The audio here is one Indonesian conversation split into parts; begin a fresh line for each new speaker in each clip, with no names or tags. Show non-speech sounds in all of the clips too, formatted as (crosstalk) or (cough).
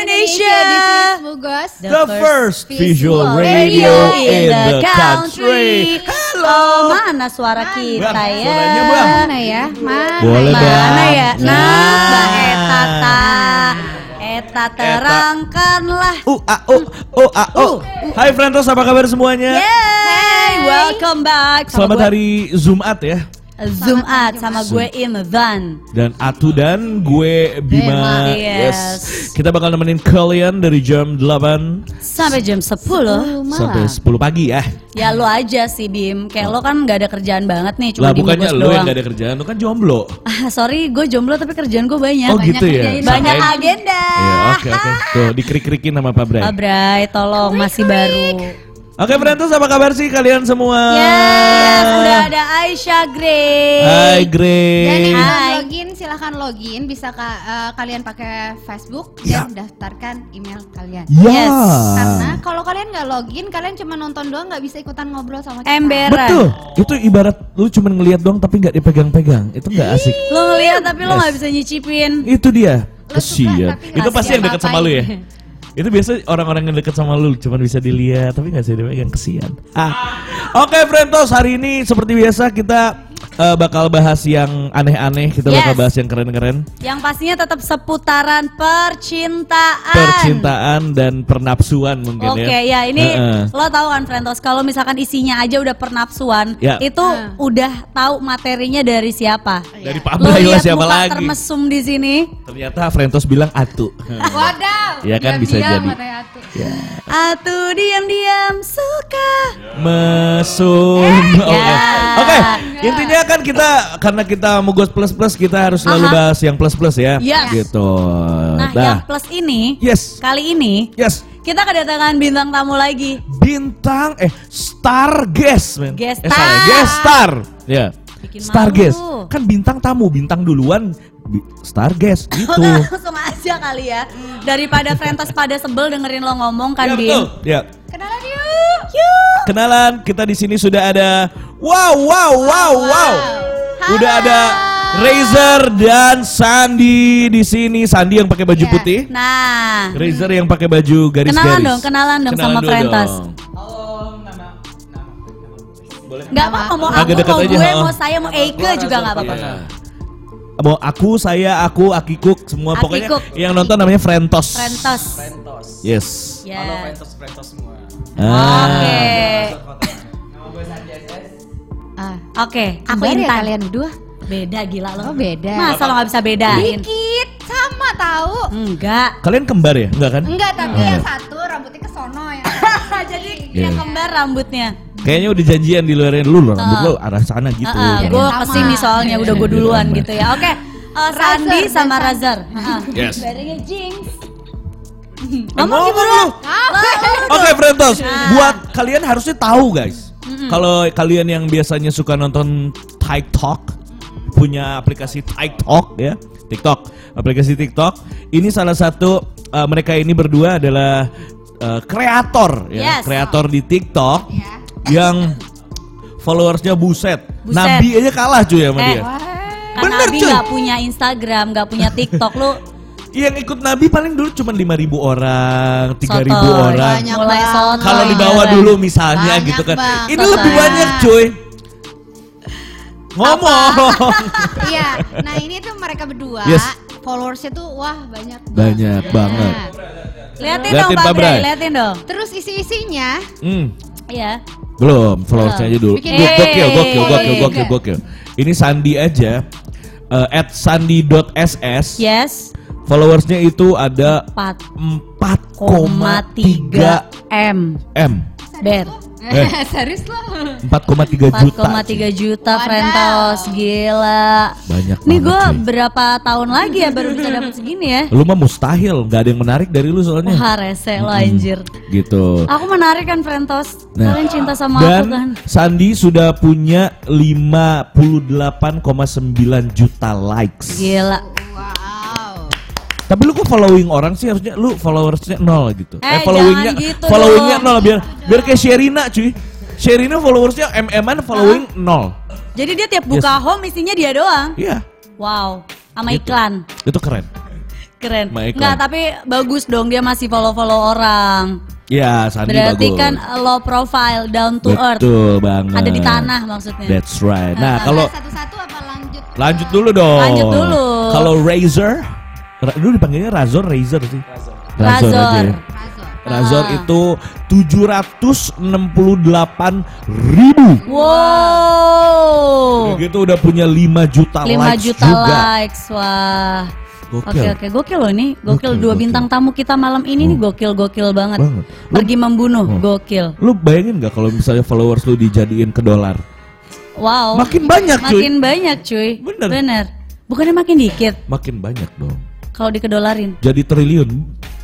Indonesia.
This is Bugos.
The first visual radio in the country.
Oh, mana suara kita
Bang,
ya?
Bang.
Mana ya? Mana?
Boleh,
Mana
Bang.
ya? Nah,
Nah.
Mbak Eta ta. Eta terangkanlah.
Uh, ah, uh, uh, ah, uh. Hai Friendos, apa kabar semuanya?
Yeay, welcome back.
Selamat hari Jumat ya.
Zoom out sama gue Imzan.
Dan Atu dan gue Bima.
Bima, yes.
Kita bakal nemenin kalian dari jam 8
Sampai jam 10
sampai 10 pagi ya.
Ya lu aja sih Bim, kayak lo kan gak ada kerjaan banget nih, cuma
Lah bukannya lu yang gak ada kerjaan, lu kan jomblo.
Ah, sorry, gue jomblo tapi kerjaan gue banyak.
Oh gitu ya.
Banyak agenda.
Iya, oke oke. Tuh dikrik-krikin sama Pak Bray.
Pak Bray, tolong masih baru.
Oke Friendos, apa kabar sih kalian semua?
Yes, udah ada Aisyah Grey.
Hai
Dan yang
Grey.
belum login silahkan login bisa ka- eh, kalian pakai Facebook
Ya.
dan daftarkan email kalian.
Ya.
Yes,
Karena kalau kalian nggak login, kalian cuma nonton doang nggak bisa ikutan ngobrol sama kita.
Emberan.
Betul. Itu ibarat lu cuma ngelihat doang tapi nggak dipegang-pegang. Itu nggak asik.
Lo ngeliat tapi
Yes.
gak bisa nyicipin.
Itu dia. Kesian. Itu
nggak
pasti yang deket sama lu ya. Itu biasa orang-orang yang deket sama lu cuma bisa dilihat tapi nggak bisa dipegang kesian. Ah. Oke, Frentos, hari ini seperti biasa kita eh, bakal bahas yang aneh-aneh, kita bakal
Yes.
bahas yang keren-keren.
Yang pastinya tetap seputaran percintaan.
Percintaan dan pernapsuan mungkin
Oke
ya.
ya ini
Heeh.
lo tahu kan Frentos kalau misalkan isinya aja udah pernapsuan
Ya.
itu udah tahu materinya dari siapa.
Dari Pak
lihat
siapa
muka
lagi.
termesum di sini.
Ternyata Frentos bilang atu.
Wadaw.
Ya kan, bisa
Diam-diam
jadi.
Atu.
ya.
Atuh diam-diam suka.
Mesum. (laughs) Oke.
Ya.
Oke, intinya kan kita karena kita Mugos Plus Plus kita harus selalu
Aha.
bahas yang plus plus ya.
Yes.
Gitu.
Nah, yang plus ini
Yes.
kali ini
Yes.
kita kedatangan bintang tamu lagi.
Bintang eh star guest men.
Guest
eh,
star.
guest star. Ya.
Bikin
star
malu.
guest. Kan bintang tamu, bintang duluan star guest (laughs) gitu.
Udah langsung aja kali ya. Daripada Frentos pada sebel dengerin lo ngomong kan
ya,
Bim.
betul. Ya.
Kenalan yuk.
Yuk.
Kenalan, kita di sini sudah ada wow wow wow wow. Udah ada Razer dan Sandi di sini. Sandi yang pakai baju
Iya.
putih.
Nah,
Razer yang pakai baju garis-garis.
Kenalan dong, kenalan dong sama
dulu
Frentos.
dong.
nggak apa-apa mau aku, mau
aja,
gue,
ha.
mau saya, mau Eike juga nggak apa-apa.
Iya. Mau aku, saya, aku, Akikuk, semua pokoknya
Akikuk.
yang nonton namanya Frentos.
Frentos.
Yes.
Ya.
Halo Frentos Frentos semua.
Ah.
Oke.
Nama gue Sandi SS.
Ah,
Oke, aku
ya
Intan.
kalian berdua?
Beda gila lo.
Oh, beda.
Masa lo gak bisa bedain?
Dikit sama tahu.
Enggak.
Kalian kembar ya? Enggak kan?
Enggak, tapi
Hmm.
yang satu rambutnya ke sono ya. (laughs)
Jadi
Iya.
yang kembar rambutnya.
Kayaknya udah janjian di luar lu loh, rambut
Ah.
lu arah sana gitu.
Heeh,
Jadi
gue
sama.
ke sini soalnya udah gue
Jadi
duluan
sama.
gitu ya. Oke, eh, Sandi sama Razar. Heeh.
Yes.
Badannya Jinx.
Eh,
Ngomong
ngomong
gitu.
Oke, Frentos. Buat kalian harusnya tahu, guys. Kalau kalian yang biasanya suka nonton TikTok, punya aplikasi TikTok ya, TikTok, aplikasi TikTok. Ini salah satu uh, mereka ini berdua adalah uh, kreator ya,
Yes.
kreator di TikTok
Ya.
Yang followersnya buset.
Buset.
Nabi aja kalah cuy sama
Eh,
dia.
Kan
Bener,
Nabi
cuy.
gak punya Instagram, gak punya TikTok lu.
Yang ikut Nabi paling dulu cuma 5000 orang, 3000
sotoy.
orang. Kalau di bawah
beneran.
dulu misalnya
Banyak
gitu kan.
bang,
Ini lebih banyak cuy. Ngomong. (laughs)
Iya, nah ini tuh mereka berdua
Yes.
followersnya tuh wah banyak
Banyak banget.
Liatin,
Liatin,
dong
Pak
Bray. liatin dong.
Terus isi-isinya
Hmm.
Iya.
Belum, followersnya aja dulu.
Bikin-
Gokil, gokil, gokil, gokil, gokil, gokil. Ini Sandi aja. eh, at sandi.ss
Yes.
followersnya itu ada
4,3
4,3
M.
M
Ber.
Eh. (laughs)
serius lo
4,3 juta
4,3 juta. Frentos. Gila.
banyak
Nih gue berapa tahun lagi ya baru bisa dapat segini ya?
lu mah mustahil nggak ada yang menarik dari lu soalnya
Wah rese lo anjir.
gitu
Aku menarik kan Frentos.
Nah,
Kalian cinta sama
dan
aku kan?
Sandi sudah punya 58,9 juta likes.
Gila.
wow
Tapi lu kok following orang sih harusnya lu followersnya nol gitu.
Eh,
followingnya
jangan gitu
followingnya nol biar biar kayak Sherina cuy. Sherina followersnya mm-an following nol.
Jadi dia tiap buka home isinya dia doang.
Iya,
Wow. Sama
Gitu.
iklan.
itu keren.
Keren. Enggak, tapi bagus dong dia masih follow-follow orang.
Ya, Sandi
Berarti
bagus.
kan low profile, down to earth.
Betul banget.
Ada di tanah maksudnya.
That's right. Nah, kalau
satu-satu apa lanjut?
lanjut dulu dong.
Lanjut dulu.
Kalau Razer, Ra- dulu dipanggilnya Razor, Razer sih.
Razor.
aja ya.
Razor.
Razor
Ah.
itu 768 ribu.
Wow.
Begitu udah punya 5 juta
5
likes
juta
juga.
likes. Wah. Oke
Gokil.
oke gokil loh ini gokil,
Gokil,
dua
gokil.
bintang tamu kita malam ini nih gokil gokil banget.
Banget.
Pergi membunuh
Hmm.
gokil.
Lu bayangin gak kalau misalnya followers lu dijadiin ke dolar?
Wow.
Makin banyak cuy.
Makin banyak cuy.
Bener.
Bukannya makin dikit
Makin banyak dong.
Kalau dikedolarin.
Jadi triliun,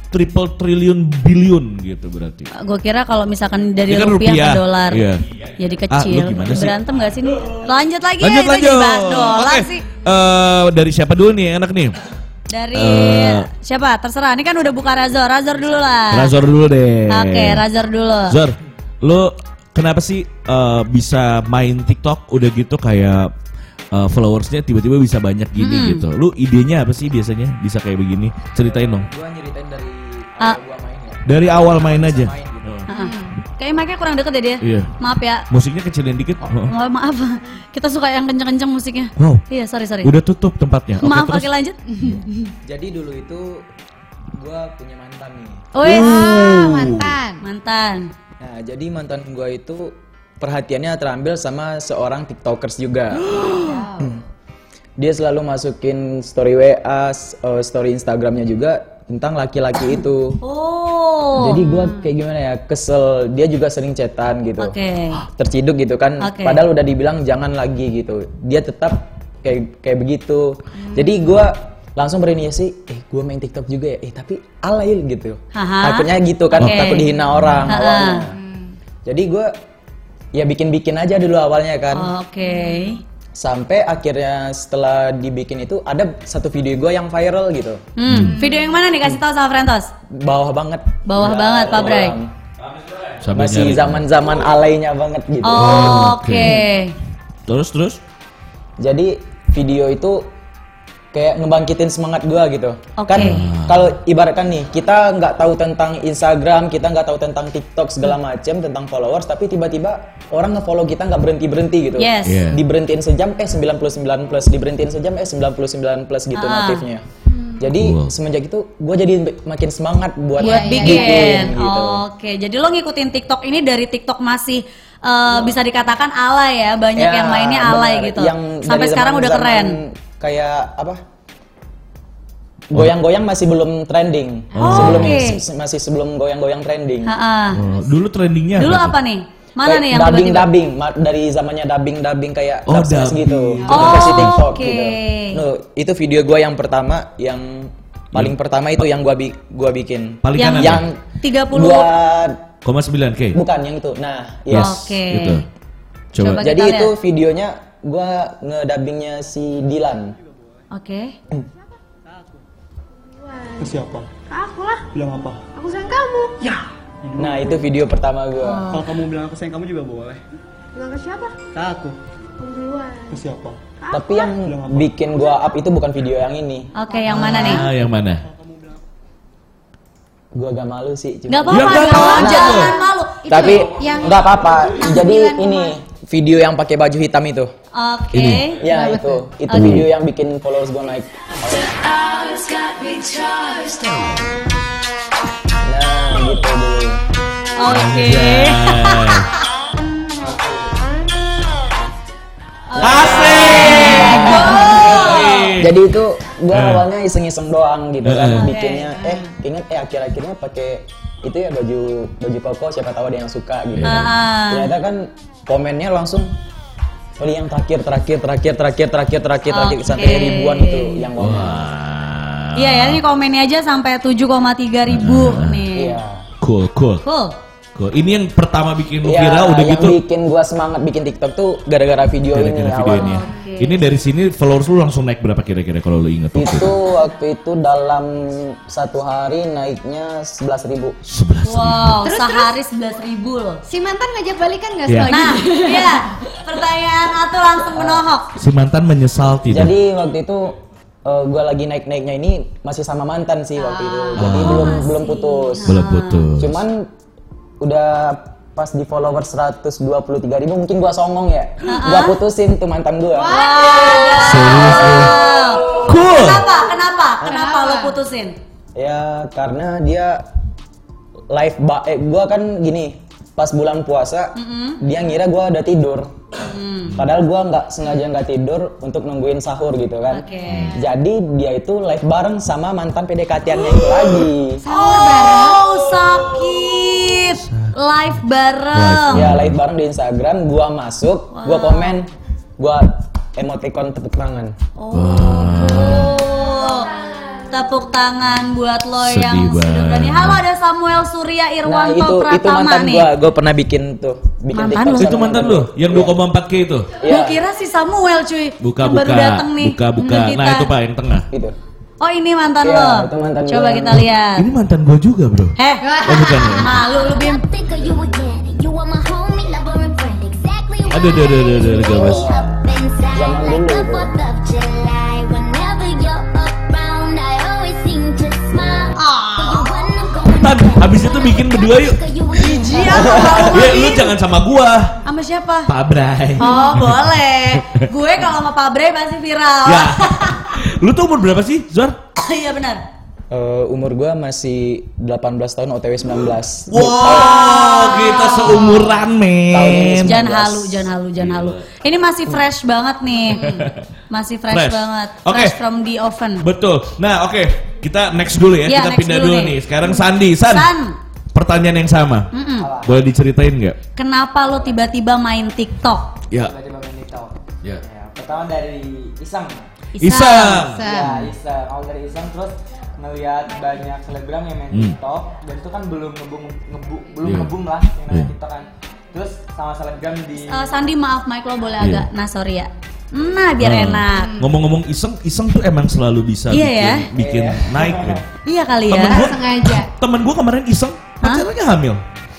triple triliun billion gitu berarti.
Gue kira kalau misalkan dari
Ini kan
rupiah,
rupiah.
ke dolar
Iya.
jadi
Ah,
kecil.
sih?
Berantem gak sih nih? Lanjut lagi
Lanjut
ya,
lanjut.
dolar
Oke.
sih.
Eh, dari siapa dulu nih enak nih?
Dari
Eh.
siapa? Terserah. Ini kan udah buka Razor. Razor dulu lah.
Razor dulu deh.
Oke, Razor dulu.
Zor, lu kenapa sih eh, bisa main TikTok udah gitu kayak eh, followersnya tiba-tiba bisa banyak gini
Hmm.
gitu? Lu idenya apa sih biasanya bisa kayak begini? Ceritain dong.
Gua nyeritain dari awal gua main ya.
Dari awal main aja.
Main gitu.
Heeh. Kayaknya mic-nya kurang deket ya dia.
Iya.
Maaf ya.
Musiknya kecilin dikit. Oh.
Nggak, maaf. Kita suka yang kenceng-kenceng musiknya.
Wow.
Iya, sorry sorry.
Udah tutup tempatnya. Oke,
maaf,
terus.
oke lanjut. (laughs)
Jadi dulu itu gua punya mantan nih.
Wes.
Ah, mantan.
Mantan.
Nah, jadi mantan gua itu perhatiannya terambil sama seorang TikTokers juga. (gasps) Hmm. Dia selalu masukin story WA, eh, story Instagramnya juga tentang laki-laki (laughs) itu.
Oh.
Jadi gua kayak gimana ya, kesel. Dia juga sering chatan gitu.
Oke. (gasps)
Terciduk gitu kan.
Oke.
Padahal udah dibilang jangan lagi gitu. Dia tetap kayak kayak begitu. Jadi gua langsung berinisiasi, eh gua main TikTok juga ya. Eh tapi alay gitu.
Haha.
Takutnya gitu kan,
Oke.
takut dihina orang awalnya. Jadi gua ya bikin-bikin aja dulu awalnya kan.
Oke.
Sampai akhirnya setelah dibikin itu ada satu video gua yang viral gitu.
Hmm, video yang mana nih kasih tahu sama Frentos?
Bawah banget.
Bawah banget, Pak Bray.
Sampai
Masih zaman-zaman alaynya banget gitu.
Oh, Oke.
Terus terus.
Jadi video itu kayak ngebangkitin semangat gua gitu.
Oke.
Kan kalau ibaratkan nih kita nggak tahu tentang Instagram, kita nggak tahu tentang TikTok segala macem tentang followers, tapi tiba-tiba orang nge-follow kita nggak berhenti berhenti gitu.
Yes.
Iya.
Diberhentiin sejam eh 99 plus, diberhentiin sejam eh 99 plus gitu
Ah.
notifnya. Jadi
Wow.
semenjak itu gua jadi makin semangat buat,
Buat
Iya,
bikin.
gitu.
Oke, jadi lo ngikutin TikTok ini dari TikTok masih eh, bisa dikatakan alay ya, banyak
Ya,
yang mainnya alay gitu.
Yang
Sampai sekarang udah keren.
Kayak apa? Goyang-goyang masih belum trending.
Oh,
sebelum
oke.
se- masih sebelum goyang-goyang trending.
Ha-ha.
Oh, dulu trendingnya
Dulu
tuh?
apa nih? Mana
Kayak
nih yang
dubbing
tiba-tiba?
dubbing Ma- dari zamannya dubbing dubbing kayak
Oh,
Slice
dubbing.
gitu.
Oh,
Itu versi TikTok
oke.
gitu. No, itu video gua yang pertama yang paling pertama itu yang gua bi gua bikin.
Paling
Yang-
kanan.
Yang
30
dua
Koma 9 k.
bukan yang itu. Nah,
Yes.
Oke.
Gitu. Coba.
Coba.
Jadi
kita
itu
lihat.
videonya gua ngedubbingnya si Dilan.
Oke.
Ke siapa?
Ke aku lah,
Bilang apa?
aku sayang kamu.
Nah, itu video pertama gua.
Oh.
Kalau kamu bilang aku sayang kamu juga boleh.
Bilang ke siapa?
Ke aku.
Kamu duluan.
Ke siapa?
Tapi yang bikin gua up itu bukan video yang ini.
Oke, yang mana nih?
Ah, yang mana?
Gua agak malu sih. cuma-
Gak apa-apa
Ya, apa-apa.
jangan malu.
Tapi
yang-
nggak apa-apa. Jadi ini video yang pakai baju hitam itu.
Oke.
Ya itu, itu
Oke.
video yang bikin followers gua naik. Nah gitu dulu.
Oke.
Asik.
Jadi itu gua
Eh.
awalnya iseng-iseng doang gitu kan
Eh.
bikinnya. Eh inget eh akhir-akhirnya pakai itu ya baju baju koko siapa tahu ada yang suka gitu.
Ah.
Ternyata kan komennya langsung Oh yang terakhir, terakhir, terakhir, terakhir, terakhir, terakhir, terakhir
Oke.
sampai ribuan itu yang.
Wah.
Iya ya, ini komennya aja sampai 7,3 ribu nih.
Iya.
Cool, cool.
Cool.
Cool. Ini yang pertama bikin lu
Iya,
viral udah
yang
gitu.
bikin gua semangat bikin TikTok tuh gara-gara video ini
Gara-gara video ini.
awalnya.
Oke.
Ini dari sini followers lu langsung naik berapa kira-kira kalau lu inget waktu itu?
Itu waktu itu dalam satu hari naiknya 11 ribu.
11
Wow,
Terus,
sehari 11 ribu loh.
Si mantan ngajak balikan gak
Iya.
setelah
Nah, iya. (laughs) Pertanyaan Atu langsung menohok.
Si mantan menyesal tidak?
Jadi waktu itu eh, gua lagi naik-naiknya ini masih sama mantan sih waktu itu. Jadi belum belum putus.
Belum putus.
Cuman udah pas di followers 123 ribu mungkin gua songong ya. Gua putusin tuh mantan gua.
Serius lu. Cool.
Kenapa? Kenapa? Kenapa lo putusin?
Ya karena dia live ba eh gua kan gini pas bulan puasa dia ngira gua udah tidur. Padahal gua nggak sengaja nggak tidur untuk nungguin sahur gitu kan.
Oke.
Jadi dia itu live bareng sama mantan PDKT-nya itu lagi.
Oh, sakit. Live bareng.
Ya live bareng di Instagram, gua masuk, gua komen, gua emoticon tepuk tangan.
Oh. Tepuk tangan buat lo
Sedih
yang sudah berani. Halo ada Samuel Surya
Nah
Irwanto
itu itu
Pratama
mantan
nih.
gua, gua pernah bikin tuh, bikin
Mantan
TikTok
lu?
Itu mantan lu yang 2,4K itu.
Iya.
Gua kira si Samuel cuy.
Buka
yang
buka.
baru datang nih.
Buka buka. Nah, itu Pak yang tengah.
Gitu.
Oh ini mantan
Iya,
lo.
itu mantan
Coba
gua.
kita lihat.
Ini mantan gua juga, Bro.
Eh,
Oh, bukan ya?
malu lu Bim.
Aduh, aduh, aduh, aduh, aduh,
Zaman dulu
habis itu bikin berdua yuk.
Again.
Ya, lu jangan sama gua.
Sama siapa?
Pak Bray.
Oh boleh. Gue kalau sama Pak Bre pasti viral.
Ya. Lu tuh umur berapa sih, Zuar? (laughs)
Iya benar.
Eh, umur gua masih 18 tahun OTW 19.
Wow, kita seumuran, men.
Jangan halu, jangan halu, jangan halu. Ini masih fresh banget nih. (laughs) Masih fresh,
Fresh.
banget.
Oke.
Fresh from the oven.
Betul. Nah, oke. Kita next dulu ya.
Iya,
kita pindah
dulu
dulu,
nih.
nih. Sekarang Sandi. San.
San,
Pertanyaan yang sama. Boleh diceritain nggak?
kenapa lo tiba-tiba main TikTok?
Ya.
tiba-tiba main TikTok.
Ya.
Ya, pertama dari iseng.
Isang.
Ya, iseng. Awal dari iseng terus ngelihat banyak selebgram yang main
Hmm.
TikTok dan itu kan belum ngebum ngebu, belum
Iya.
ngebum lah yang main
Iya.
TikTok kan. Terus sama selebgram di
Eh, Sandi maaf Mike lo boleh
Iya.
agak nah sorry ya. Nah biar
Ah.
enak.
Ngomong-ngomong iseng, iseng tuh emang selalu bisa
Iya
bikin,
ya.
bikin naik. men.
Iya kali ya.
Temen gua,
sengaja. (clears throat)
temen gua kemarin iseng, pacarnya hamil.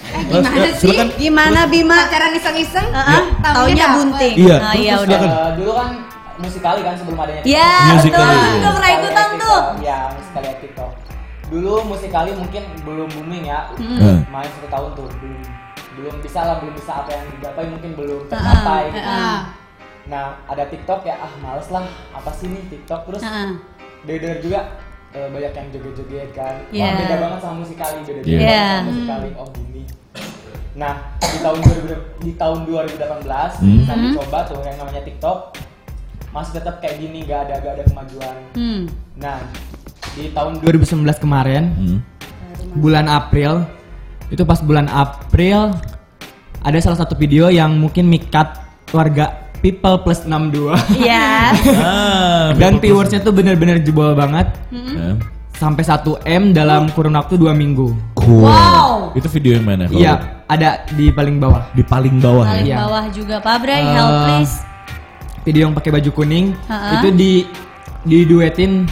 Eh, gimana
Eh,
sih?
silakan.
Gimana Bima?
Pacaran iseng-iseng?
Heeh,
Taunya
taunya
dapet.
bunting.
Iya,
Ah, iya udah.
Eh, dulu kan musikali kan sebelum adanya
Ya,
Musical.ly.
betul. Udah pernah ikutan tuh.
Ya, musikali TikTok. Dulu musikali mungkin belum booming ya.
Hmm.
Main satu tahun tuh belum belum bisa lah belum bisa apa yang digapai mungkin belum
Ah,
tercapai gitu.
ah.
Nah ada TikTok ya ah males lah apa sih nih TikTok terus
Heeh.
dengar juga eh, banyak yang joget-joget kan.
Iya.
Wah, beda banget sama musikali beda
Iya.
banget
Iya.
sama musikali oh gini. Nah di tahun 2000, di tahun 2018
Hmm.
saya coba tuh yang namanya TikTok masih tetap kayak gini nggak ada nggak ada kemajuan.
Hmm.
Nah, di tahun 2019 kemarin,
Hmm.
bulan April, itu pas bulan April ada salah satu video yang mungkin mikat warga People Plus 62
Iya. (laughs)
Ah,
dan viewersnya tuh bener-bener jebol banget
Ya.
sampai 1 m dalam kurun waktu dua minggu.
Cool.
Wow.
Itu video yang mana?
Iya, ada di paling bawah.
Di paling bawah
Paling
ya.
Bawah juga Pak Bray,
Eh,
help please.
Video yang pakai baju kuning
Ha-ha.
itu di diduetin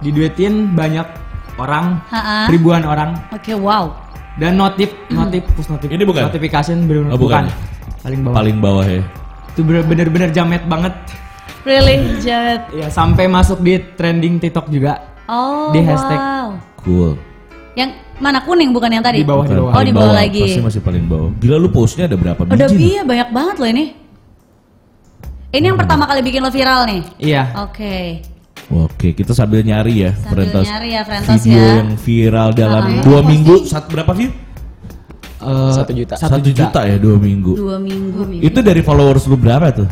diduetin banyak orang,
Ha-ha.
ribuan orang
Oke, wow.
dan notif notif push notif
Ini bukan?
notification bener
Oh, bukan.
paling bawah
Paling bawah ya.
itu bener- bener-bener jamet banget
Really, Jared.
ya sampai masuk di trending TikTok juga
Oh,
Di hashtag.
wow.
Cool.
Yang mana kuning bukan yang tadi?
Di bawah, di
Bukan,
bawah.
Oh,
paling
di bawah lagi.
Pasti masih paling bawah. Gila lu postnya ada berapa biji?
Udah iya banyak banget loh ini. Ini yang pertama kali bikin lo viral nih.
iya
Oke.
Oke, kita sambil nyari ya,
Sambil
Frentos.
nyari ya, Frentos
Video
ya.
yang viral dalam
Ah.
dua minggu, satu berapa view?
Eh,
Satu juta.
Satu juta. ya dua minggu.
Dua minggu.
Itu dari followers lu berapa tuh?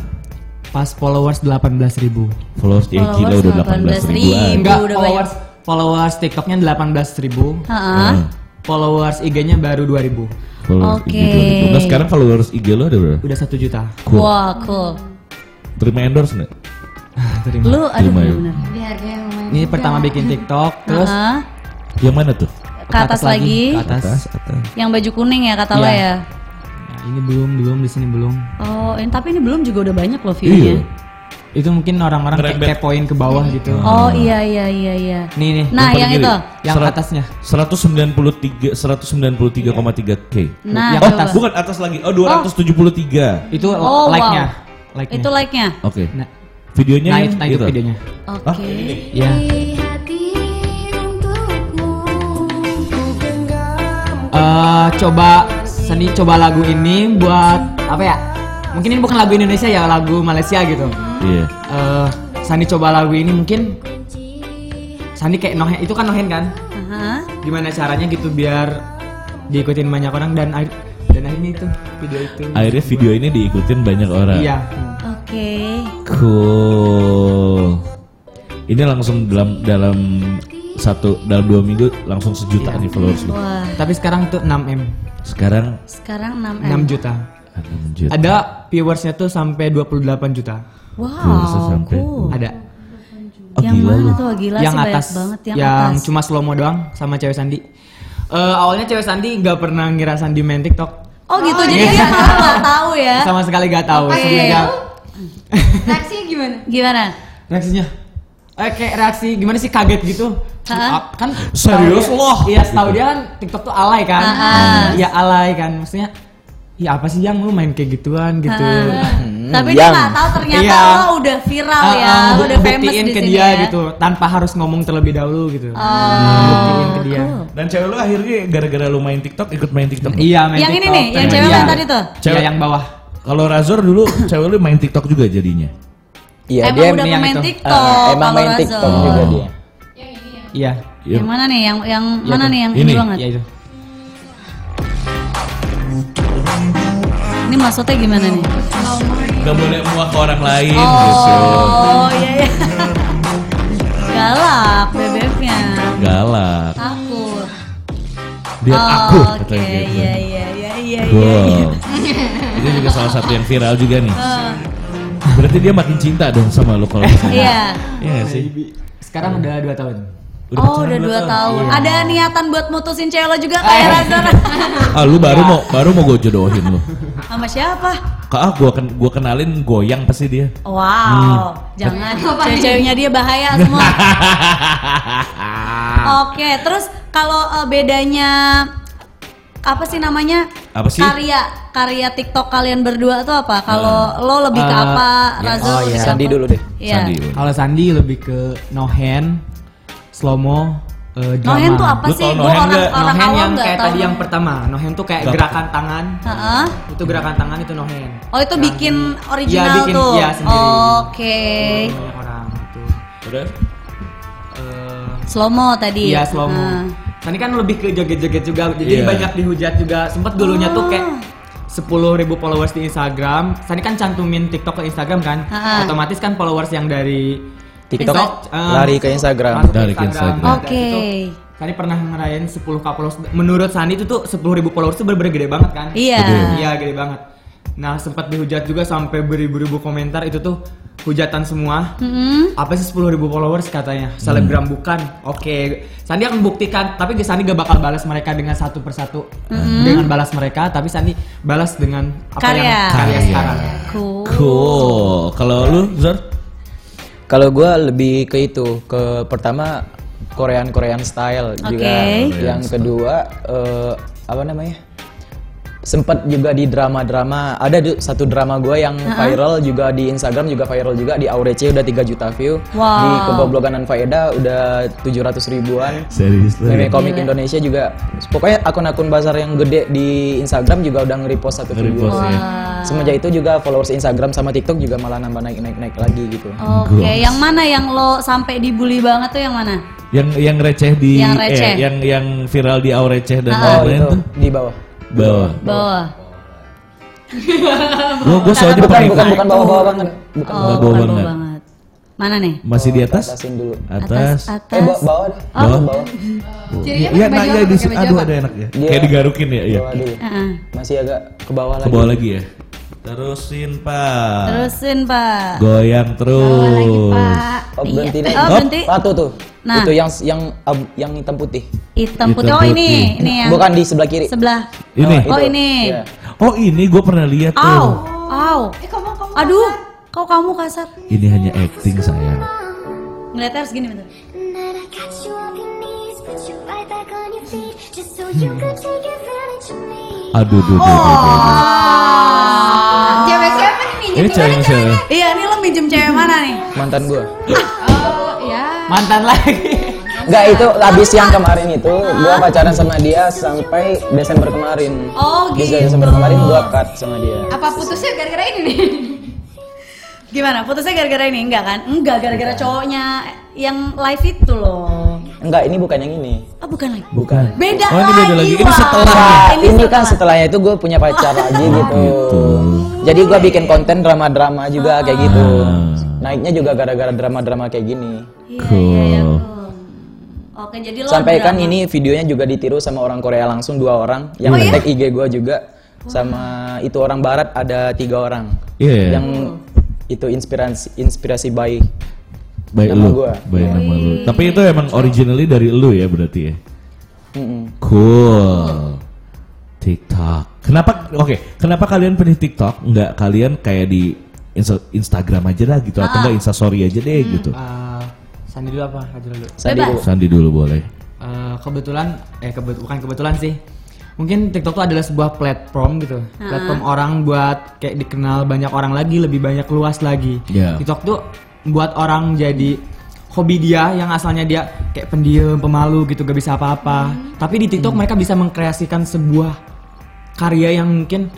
pas followers 18.000 ribu
Followers, ya
Followers
gila udah 18
18.000.
ribuan.
enggak
udah
followers followers TikToknya 18.000 ribu
Heeh.
Ah,
followers IG-nya baru 2000
followers
Oke.
2000. Nah sekarang followers IG lu ada berapa?
udah satu juta
Cool.
Wah, cool.
Terima endorse nggak? (laughs)
Terima.
Lu ada
Terima ya.
bener.
Di harga yang lumayan.
ini pertama bikin TikTok terus
Heeh.
Yang mana tuh?
Ke atas lagi.
ke atas,
Atas, atas.
Yang baju kuning ya kata lo
Iya.
ya.
Nah, ini belum belum di sini belum
Oh, ini, tapi ini belum juga udah banyak loh view-nya.
Iya.
itu mungkin orang-orang kayak kepoin ke bawah gitu
Oh iya iya iya iya.
nih nih
Nah,
Yang
yang itu.
yang
Serat-
atasnya
193 193,3 k.
Nah,
Yang atas.
Bukan atas lagi. Oh 273.
itu
Oh,
like-nya
wow.
Like-nya
Itu like-nya.
Oke.
nah
Videonya
Nah itu, nah, itu
gitu?
videonya.
Oke.
Ah, ini nih.
Hati untukmu ku genggam
Eh, coba Sandi coba lagu ini buat apa ya? Mungkin ini bukan lagu Indonesia ya, lagu Malaysia gitu.
Iya.
Eh, Sandi coba lagu ini mungkin Sandi kayak Nohen itu kan Nohen kan?
Aha.
Gimana caranya gitu biar diikutin banyak orang dan dan akhirnya itu video itu.
Akhirnya video ini diikutin banyak orang.
Iya.
Oke.
Cool. Ini langsung dalam dalam satu dalam dua minggu langsung sejuta nih followers lu.
Wah,
Tapi sekarang itu 6 m,
Sekarang
sekarang 6 M.
6 juta.
enam juta.
Ada viewersnya tuh sampai 28 juta.
Tuh,
Wow,
sampai.
cool.
Ada.
Oh,
yang
gila
mana tuh? Gila
yang
sih banyak
atas,
banget yang,
yang
atas.
cuma slow mo doang sama cewek Sandi. Eh awalnya cewek Sandi nggak pernah ngira Sandi main TikTok.
Oh gitu, (laughs) jadi dia malah nggak tahu ya.
Sama sekali gak tahu.
Oke.
Semenjak
Reaksinya gimana?
Gimana?
reaksinya eh kayak reaksi gimana sih kaget gitu
Hah?
Ah, kan
Serius
dia-
loh?
iya setahu dia kan TikTok tuh alay kan
Ah.
iya alay kan maksudnya ya apa sih yang lu main kayak gituan gitu
Tapi dia nggak tahu ternyata
Iya.
lo udah viral
Ah,
ya,
ah,
lo udah famous di
ke
sini
dia
ya.
gitu tanpa harus ngomong terlebih dahulu gitu
Oh,
buktiin ke dia
Dan cewek lu akhirnya gara-gara lu main TikTok ikut main TikTok.
iya main
Yang ini
TikTok,
nih, yang cewek yang tadi tuh.
iya
Cewek-
yang bawah
Kalau Razor dulu cewek lu main TikTok juga jadinya.
Iya
Emang
dia
udah
yang itu.
TikTok.
eh, emang main
Razor.
TikTok juga dia.
iya
Iya.
Yang mana nih? Yang yang
Iya
mana nih yang
Ini.
ini banget?
iya itu
Ini maksudnya gimana nih?
Gak boleh muak ke orang lain gitu.
Oh iya iya. Galak bebeknya.
Galak.
Aku.
Biar
Oh,
aku
Oke,
katanya gitu.
iya iya iya iya. iya. (laughs)
Itu juga salah satu yang viral juga nih. Berarti dia makin cinta dong sama lu kalau misalnya.
Iya.
Iya sih?
sekarang udah dua tahun
Udah
oh udah
dua
dua
tahun.
tahun.
Iya.
Ada niatan buat mutusin cewek lo juga kayak Razor.
Ah lu baru mau baru mau gue jodohin lu.
Sama siapa?
Kak ah gua ken gua kenalin goyang pasti dia.
Wow, jangan (laughs) cewek-ceweknya dia bahaya semua. (laughs) Oke, terus kalau eh, bedanya apa sih namanya?
Apa sih?
Karya karya TikTok kalian berdua tuh apa? Kalau lo lebih ke
Eh,
apa?
ya,
Razor
oh,
lebih
iya.
ke
Sandi
apa?
dulu deh.
Iya.
Sandi.
Kalau Sandi lebih ke no hand, slow mo, eh, drama.
Nohen tuh apa sih? Gue
Nohen
orang orang
Nohen
awam
yang kayak
tahu.
tadi yang pertama. Nohen tuh kayak
Gak
gerakan tangan.
Heeh.
Itu gerakan tangan itu nohen.
Oh itu bikin original
Iya, bikin,
tuh.
iya, sendiri.
Oke.
Banyak orang itu.
Udah?
Eh,
Slow mo tadi.
Iya slow mo.
Heeh.
Tadi kan lebih ke joget-joget juga, jadi
Iya.
banyak dihujat juga. Sempet dulunya tuh kayak
Oh.
10.000 ribu followers di Instagram. Tadi kan cantumin TikTok ke Instagram kan,
Ha-ha.
otomatis kan followers yang dari
TikTok
eh,
lari ke Instagram.
masuk
Dari ke Instagram.
Dan
Oke.
itu Sandi pernah ngerayain 10 k followers. Menurut Sandi itu tuh 10.000 ribu followers itu bener-bener gede banget kan?
Iya.
Iya gede banget. Nah sempat dihujat juga sampai beribu-ribu komentar itu tuh hujatan semua.
Mm-mm.
Apa sih 10.000 ribu followers katanya? Selebgram bukan? Oke, Sandi akan buktikan. Tapi Sandi gak bakal balas mereka dengan satu persatu dengan balas mereka. Tapi Sandi balas dengan apa
Karya.
yang karya
Karya.
sekarang.
Cool.
Cool. Kalau lu Zor?
Kalau gue lebih ke itu, ke pertama Korean Korean style juga.
Oke.
Yang kedua eh, apa namanya? Sempet juga di drama-drama. Ada du- satu drama gue yang viral juga di Instagram juga viral juga di Aurece udah 3 juta view.
Wow.
Di kegoblogan dan faedah udah 700 ribuan.
Serius?
Meme komik
Gila.
Indonesia juga pokoknya akun-akun bazar yang gede di Instagram juga udah nge-repost satu video.
Ya.
Semenjak itu juga followers Instagram sama TikTok juga malah nambah naik-naik-naik lagi gitu.
Oke,
Gross.
yang mana yang lo sampai dibully banget tuh yang mana?
Yang yang receh di
Yang receh.
eh, yang yang viral di Aureceh dan
Oh
lain-lain
itu
tuh
di bawah.
Bawah.
Bawah. (laughs)
Gua gua soalnya
Bukan bukan bukan bawah-bawah banget. Bukan
Oh,
Bawah banget.
banget. Mana nih?
Masih di atas?
Atasin dulu.
Atas.
Atas.
Eh ba- bawah deh.
Bawah.
Bawah.
Cirinya
Iya,
pakai
nah
baju
iya
apa?
di aduh ada enak ya. Kayak digarukin ya, iya.
Bawah. Masih agak ke bawah
Ke
lagi.
bawah lagi ya. Terusin, Pak.
Terusin, Pak.
Goyang terus.
Pak.
Oh,
Iya.
berhenti deh.
Oh,
Hop.
berhenti.
Satu tuh.
Nah.
Itu yang yang ab- yang hitam putih.
Hitam putih. Oh, ini. Ini yang
Bukan di sebelah kiri.
sebelah.
Ini.
Oh,
itu.
ini.
Iya.
Oh, ini gue pernah lihat tuh.
Au. Au.
Eh kamu kamu.
Aduh, kok kamu kasar?
Ini hanya acting sayang.
Ngeliatnya harus gini bentar.
Then I got you off your knees, put you right back on your feet, just so you could take advantage of me.
Aduh, duh, duh, duh, duh, duh.
Cewek siapa nih
Ini cewek siapa?
Iya, ini lo minjem cewek mana nih?
mantan gua
Oh, ya.
Mantan lagi.
Enggak itu habis yang kemarin itu gua pacaran sama dia sampai Desember kemarin.
Oh, gitu.
Desember kemarin gua cut sama dia.
Apa putusnya gara-gara ini nih?
Gimana? Putusnya gara-gara ini? Enggak kan? Enggak, gara-gara cowoknya yang live itu loh.
Enggak, ini bukan yang ini.
Oh, bukan lagi.
Bukan.
Beda
Oh, ini beda lagi. Ini setelah.
Nah, ini, kan
setelah.
setelahnya itu gue punya pacar (laughs) lagi gitu. Jadi gue bikin konten drama-drama juga kayak gitu. Naiknya juga gara-gara drama-drama kayak gini.
Iya, iya, iya.
Cool.
Oke, jadi lo
Sampai kan ini videonya juga ditiru sama orang Korea langsung dua orang yang
Oh, iya?
nge-tag IG gue juga. Sama itu orang Barat ada tiga orang.
Iya.
Yang itu inspirasi inspirasi by
Baik
nama
lu.
gua.
Baik nama lu. Tapi itu emang originally dari lu ya berarti ya.
Mm-mm.
Cool. TikTok. Kenapa? Oke, kenapa kalian pilih TikTok? Enggak kalian kayak di Insta- Instagram aja lah gitu atau enggak Instastory aja deh gitu.
Eh, Sandi dulu apa? Haji dulu.
Sandi dulu.
Sandi dulu boleh.
Eh, kebetulan eh kebet- bukan kebetulan sih mungkin TikTok itu adalah sebuah platform gitu platform orang buat kayak dikenal banyak orang lagi lebih banyak luas lagi
Iya.
TikTok tuh buat orang jadi hobi dia yang asalnya dia kayak pendiam pemalu gitu gak bisa apa-apa tapi di TikTok mereka bisa mengkreasikan sebuah karya yang mungkin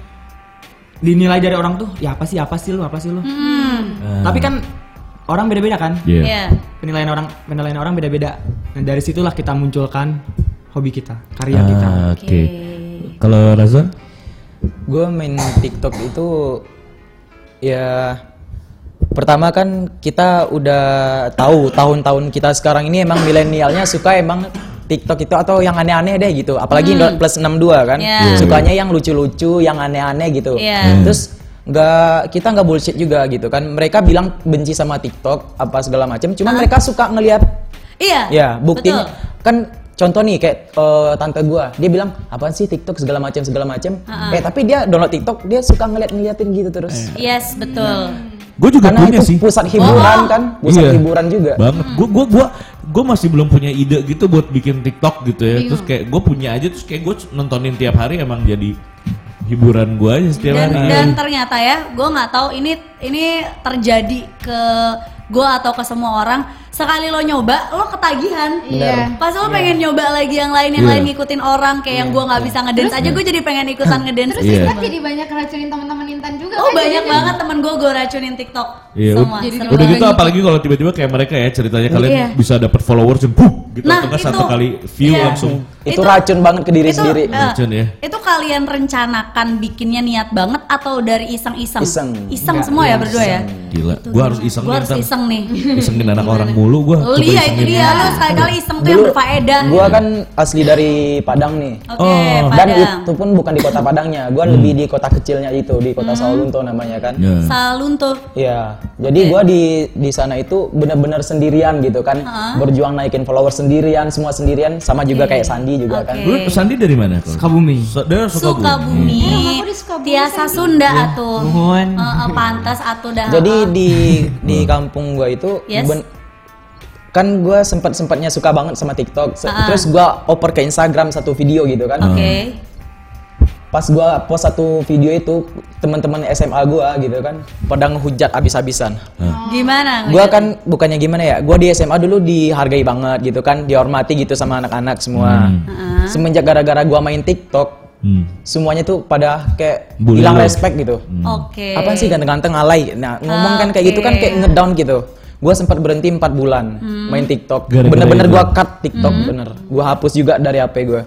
dinilai dari orang tuh ya apa sih apa sih lu apa sih lu tapi kan orang beda-beda kan
Iya.
Iya.
penilaian orang penilaian orang beda-beda dan dari situlah kita munculkan hobi kita karya
Ah,
kita
Oke. Kalau Razan?
Gue main TikTok itu ya pertama kan kita udah tahu tahun-tahun kita sekarang ini emang milenialnya suka emang TikTok itu atau yang aneh-aneh deh gitu. Apalagi plus 62 kan.
Iya.
Sukanya yang lucu-lucu, yang aneh-aneh gitu.
Iya.
Terus nggak kita nggak bullshit juga gitu kan. Mereka bilang benci sama TikTok apa segala macam. Cuma mereka suka ngelihat
Iya.
Ya, buktinya
Betul.
kan contoh nih kayak eh, tante gua, dia bilang apaan sih TikTok segala macam segala macam. Eh tapi dia download TikTok, dia suka ngeliat-ngeliatin gitu terus.
Yes, betul.
Gue juga
Karena
punya
itu
sih.
pusat hiburan kan, pusat
Iya.
hiburan juga.
Banget. Gue gua gua gua masih belum punya ide gitu buat bikin TikTok gitu ya. Terus kayak gue punya aja terus kayak gue nontonin tiap hari emang jadi hiburan gue aja setiap
Dan,
hari.
dan ternyata ya, gue nggak tahu ini ini terjadi ke gue atau ke semua orang. Sekali lo nyoba, lo ketagihan.
Iya.
Pas lo pengen nyoba lagi yang lain, yang
Iya.
lain ngikutin orang kayak yang gue nggak bisa ngedance aja, gue jadi pengen ikutan ngedance.
Terus
Iya.
Intan jadi banyak ngeracunin teman-teman Intan juga
Oh
kan
banyak
jadinya.
banget temen gue gue racunin TikTok.
Iya,
Semua.
Jadi.
Udah gitu apalagi kalau tiba-tiba kayak mereka ya ceritanya kalian
Iya.
bisa dapat followers yang boom gitu
Nah,
atau satu kali view
Iya.
langsung.
Itu, racun banget ke diri
itu,
sendiri.
eh,
Racun ya.
Itu kalian rencanakan bikinnya niat banget atau dari iseng-iseng?
Iseng.
Iseng semua ya berdua ya?
Gila, gue harus iseng nih,
harus iseng nih.
Isengin anak orang mulu.
Lu iya itu dia, lu sekali-kali iseng tuh yang berfaedah.
gua kan asli dari Padang nih.
Oke,
Oh.
Dan itu pun bukan di kota Padangnya, gua lebih di kota kecilnya itu, di kota Sawalunto namanya kan.
Ya.
Salunto.
Iya, jadi gua di di sana itu benar-benar sendirian gitu kan, berjuang naikin follower sendirian, semua sendirian, sama juga kayak Sandi juga kan.
Lu Sandi dari mana?
Sukabumi
Su- Daerah Sukabumi.
Sukabumi.
Eh, rumahku di Sukabumi,
Tiasa Sunda atuh.
Nuhun.
Eh, eh, pantas atuh dah.
Jadi di di kampung gua itu
Yes.
ben- kan gua sempat sempatnya suka banget sama TikTok, Se- terus gua oper ke Instagram satu video gitu kan.
Oke.
Pas gua post satu video itu teman-teman SMA gua gitu kan, pada ngehujat abis-abisan.
Gimana?
Gua kan bukannya gimana ya, gua di SMA dulu dihargai banget gitu kan, dihormati gitu sama anak-anak semua. Semenjak gara-gara gua main TikTok,
Hmm.
semuanya tuh pada kayak
Bully
hilang respect gitu.
Oke.
Apa sih ganteng-ganteng alay? Nah, ngomong kan kayak gitu kan kayak ngedown gitu. Gua sempat berhenti 4 bulan main TikTok. Bener-bener gua cut TikTok bener. Gua hapus juga dari HP gua.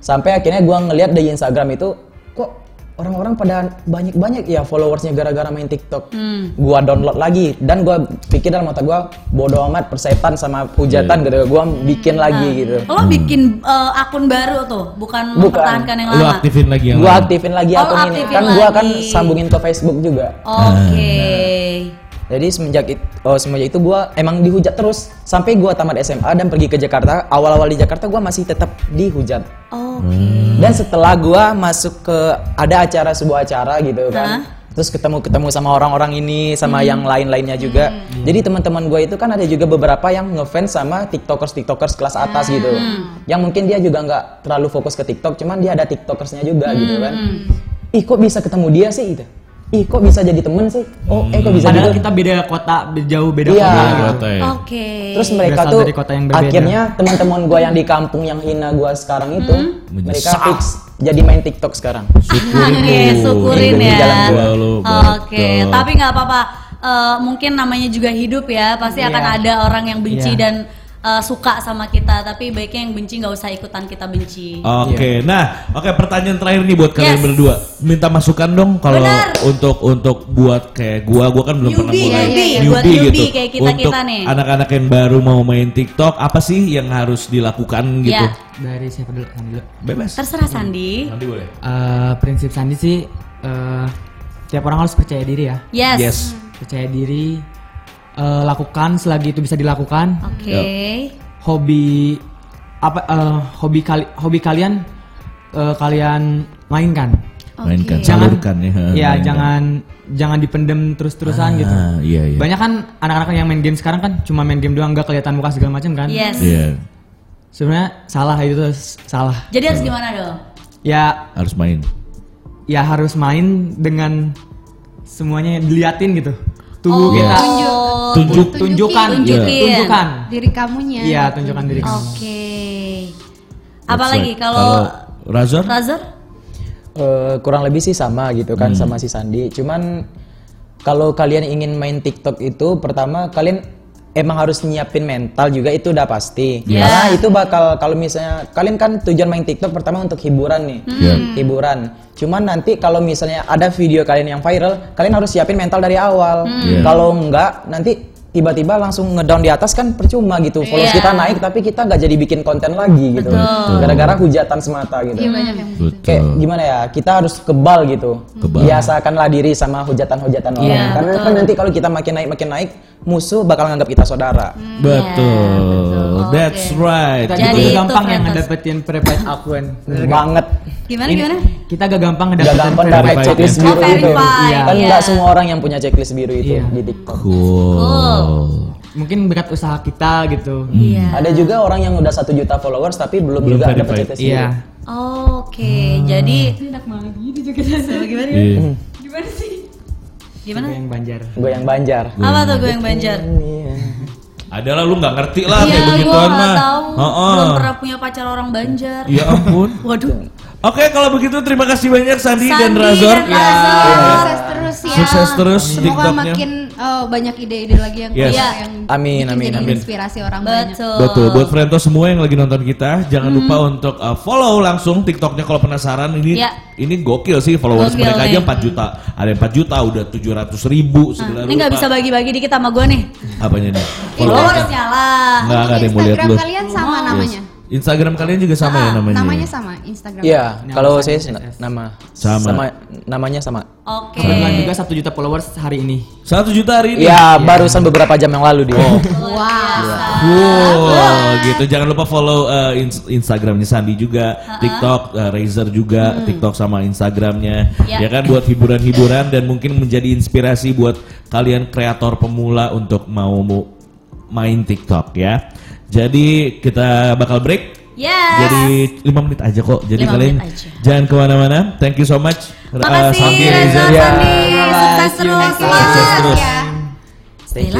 Sampai akhirnya gua ngeliat di Instagram itu kok orang-orang pada banyak-banyak ya followersnya gara-gara main TikTok. Gua download lagi dan gua pikir dalam mata gua bodoh amat persetan sama hujatan gitu. Gua bikin lagi gitu.
Lo bikin eh, akun baru tuh, bukan
Bukan.
mempertahankan yang lama.
aktifin lagi yang
Gua aktifin lagi
Oh,
akun ini.
aktifin
Kan gua kan sambungin ke Facebook juga.
Oke.
Jadi semenjak itu, oh, semenjak itu gua emang dihujat terus sampai gua tamat SMA dan pergi ke Jakarta. Awal-awal di Jakarta gua masih tetap dihujat.
Oke.
Dan setelah gua masuk ke ada acara sebuah acara gitu kan. Terus ketemu-ketemu sama orang-orang ini sama yang lain-lainnya juga. Jadi teman-teman gua itu kan ada juga beberapa yang ngefans sama TikTokers-TikTokers kelas atas gitu. Yang mungkin dia juga nggak terlalu fokus ke TikTok, cuman dia ada TikTokersnya juga gitu kan. Ih kok bisa ketemu dia sih gitu. Ih kok bisa jadi temen sih oh eh kok bisa
Padahal
gitu
kita beda kota, jauh beda
Iya.
kota. gitu.
Kota ya.
Oke.
terus mereka
Berasal
tuh
dari kota yang berbeda.
akhirnya teman-teman gua yang di kampung yang hina gua sekarang itu mereka
Menyesal.
fix jadi main TikTok sekarang
Oke, syukurin ya.
jalan gua
lu,
Oke,
betul.
tapi nggak apa-apa. Eh, mungkin namanya juga hidup ya. Pasti akan
Iya.
ada orang yang benci
Iya.
dan eh, suka sama kita. Tapi baiknya yang benci nggak usah ikutan kita benci.
Oke, nah, oke pertanyaan terakhir nih buat kalian
Yes.
berdua. Minta masukan dong kalau untuk untuk buat kayak gua, gua kan belum pernah mulai
newbie, buat newbie kayak kita-kita
untuk
nih.
anak-anak yang baru mau main TikTok, apa sih yang harus dilakukan gitu?
Ya,
Dari siapa dulu? Sandi dulu.
Bebas.
terserah Sandi.
Nanti boleh.
Eh, prinsip Sandi sih eh, tiap orang harus percaya diri ya.
Yes.
Yes.
Percaya diri eh, lakukan selagi itu bisa dilakukan.
Oke.
Hobi apa eh, hobi kali hobi kalian eh, kalian mainkan.
Mainkan,
Oke.
salurkan ya.
Ya,
mainkan.
jangan jangan dipendem terus-terusan gitu.
Ah, iya iya.
Banyak kan anak-anak yang main game sekarang kan cuma main game doang nggak kelihatan muka segala macam kan?
Yes.
Iya,
Sebenarnya salah itu salah.
Jadi harus gimana dong?
Ya
harus main.
ya harus main dengan semuanya diliatin gitu. Tubuh
Oh,
kita
Tunjuk
tunjukkan,
Tunjukin.
tunjukkan.
Diri kamunya.
Iya, tunjukkan diri kamu.
Oke.
That's
Apalagi
right.
kalau
Razor?
Razor?
Eh, kurang lebih sih sama gitu kan sama si Sandi. Cuman kalau kalian ingin main TikTok itu pertama kalian emang harus nyiapin mental juga itu udah pasti.
Iya.
Karena itu bakal kalau misalnya kalian kan tujuan main TikTok pertama untuk hiburan nih.
Iya.
Hiburan. Cuman nanti kalau misalnya ada video kalian yang viral, kalian harus siapin mental dari awal.
Iya.
Kalau enggak nanti tiba-tiba langsung ngedown di atas kan percuma gitu. Followers
Iya.
kita naik tapi kita nggak jadi bikin konten lagi gitu. Gara-gara hujatan semata gitu
Iya banyak yang
Betul.
kayak gimana ya kita harus kebal gitu
Kebal.
biasakanlah diri sama hujatan-hujatan orang
Iya,
karena kan nanti kalau kita makin naik makin naik musuh bakal nganggap kita saudara
Betul. That's right.
Kita
Jadi
juga
itu
gampang yang ngedapetin prepaid akun. (laughs)
banget
Gimana
Ini-
gimana?
Kita gak gampang
gak
ngedapetin
gampang
verified
dapat
Verified
checklist biru
Oh,
itu
verified,
kan
iya.
nggak semua orang yang punya checklist biru itu
Iya.
di TikTok
Cool.
Mungkin berkat usaha kita gitu.
Iya.
ada juga orang yang udah satu juta followers tapi belum,
Belum
juga dapat checklist biru
Iya.
Oke, jadi So, gimana?
Iya.
Gimana sih? Gimana?
Yang Banjar.
gue yang banjar
Apa tuh gue yang banjar?
Adalah lu nggak ngerti lah kayak
Iya, gue
begituan mah.
tahu.
Heeh.
Belum pernah punya pacar orang banjar.
Ya ampun. (laughs)
Waduh.
Oke, kalau begitu terima kasih banyak Sandi, dan
Sandi
Razor.
dan Razor.
Sukses terus ya.
Sukses terus
Semoga
TikToknya.
makin eh, banyak ide-ide lagi yang
Yes.
Iya.
yang
Amin,
bikin
amin,
jadi
amin.
inspirasi orang banyak.
Betul.
Betul, buat Frento semua yang lagi nonton kita, jangan lupa untuk uh, follow langsung TikToknya kalau penasaran. Ini
Ya.
ini gokil sih followers
Gokil
mereka
nih.
aja 4 juta, ada yang 4 juta, udah 700 ribu.
Nah, ini nggak bisa bagi-bagi dikit sama gue nih.
Apanya nih?
Followersnya lah.
Nggak, nggak ada yang mau lihat
Instagram
lu.
kalian sama namanya.
Instagram kalian juga sama ya
Ah,
namanya?
Namanya sama Instagram.
Iya,
Nama
kalau saya
SS.
nama
Sama.
namanya sama.
Oke.
Kebetulan juga satu juta followers hari ini.
Satu juta hari ini.
Iya, barusan beberapa jam yang lalu dia.
Wow.
Wow, gitu. Jangan lupa follow uh, ins- Instagramnya Sandi juga, TikTok uh, Razer juga, TikTok sama Instagramnya.
Ya.
Ya kan buat hiburan-hiburan dan mungkin menjadi inspirasi buat kalian kreator pemula untuk mau main TikTok ya. Jadi kita bakal break.
Ya.
Jadi 5 menit aja kok. Jadi kalian jangan ke mana-mana. Thank you so much. uh,
Makasih
Sandi,
Reza
Razer.
Sandi. Sukses terus.
Sukses terus.
Ya.
Thank you.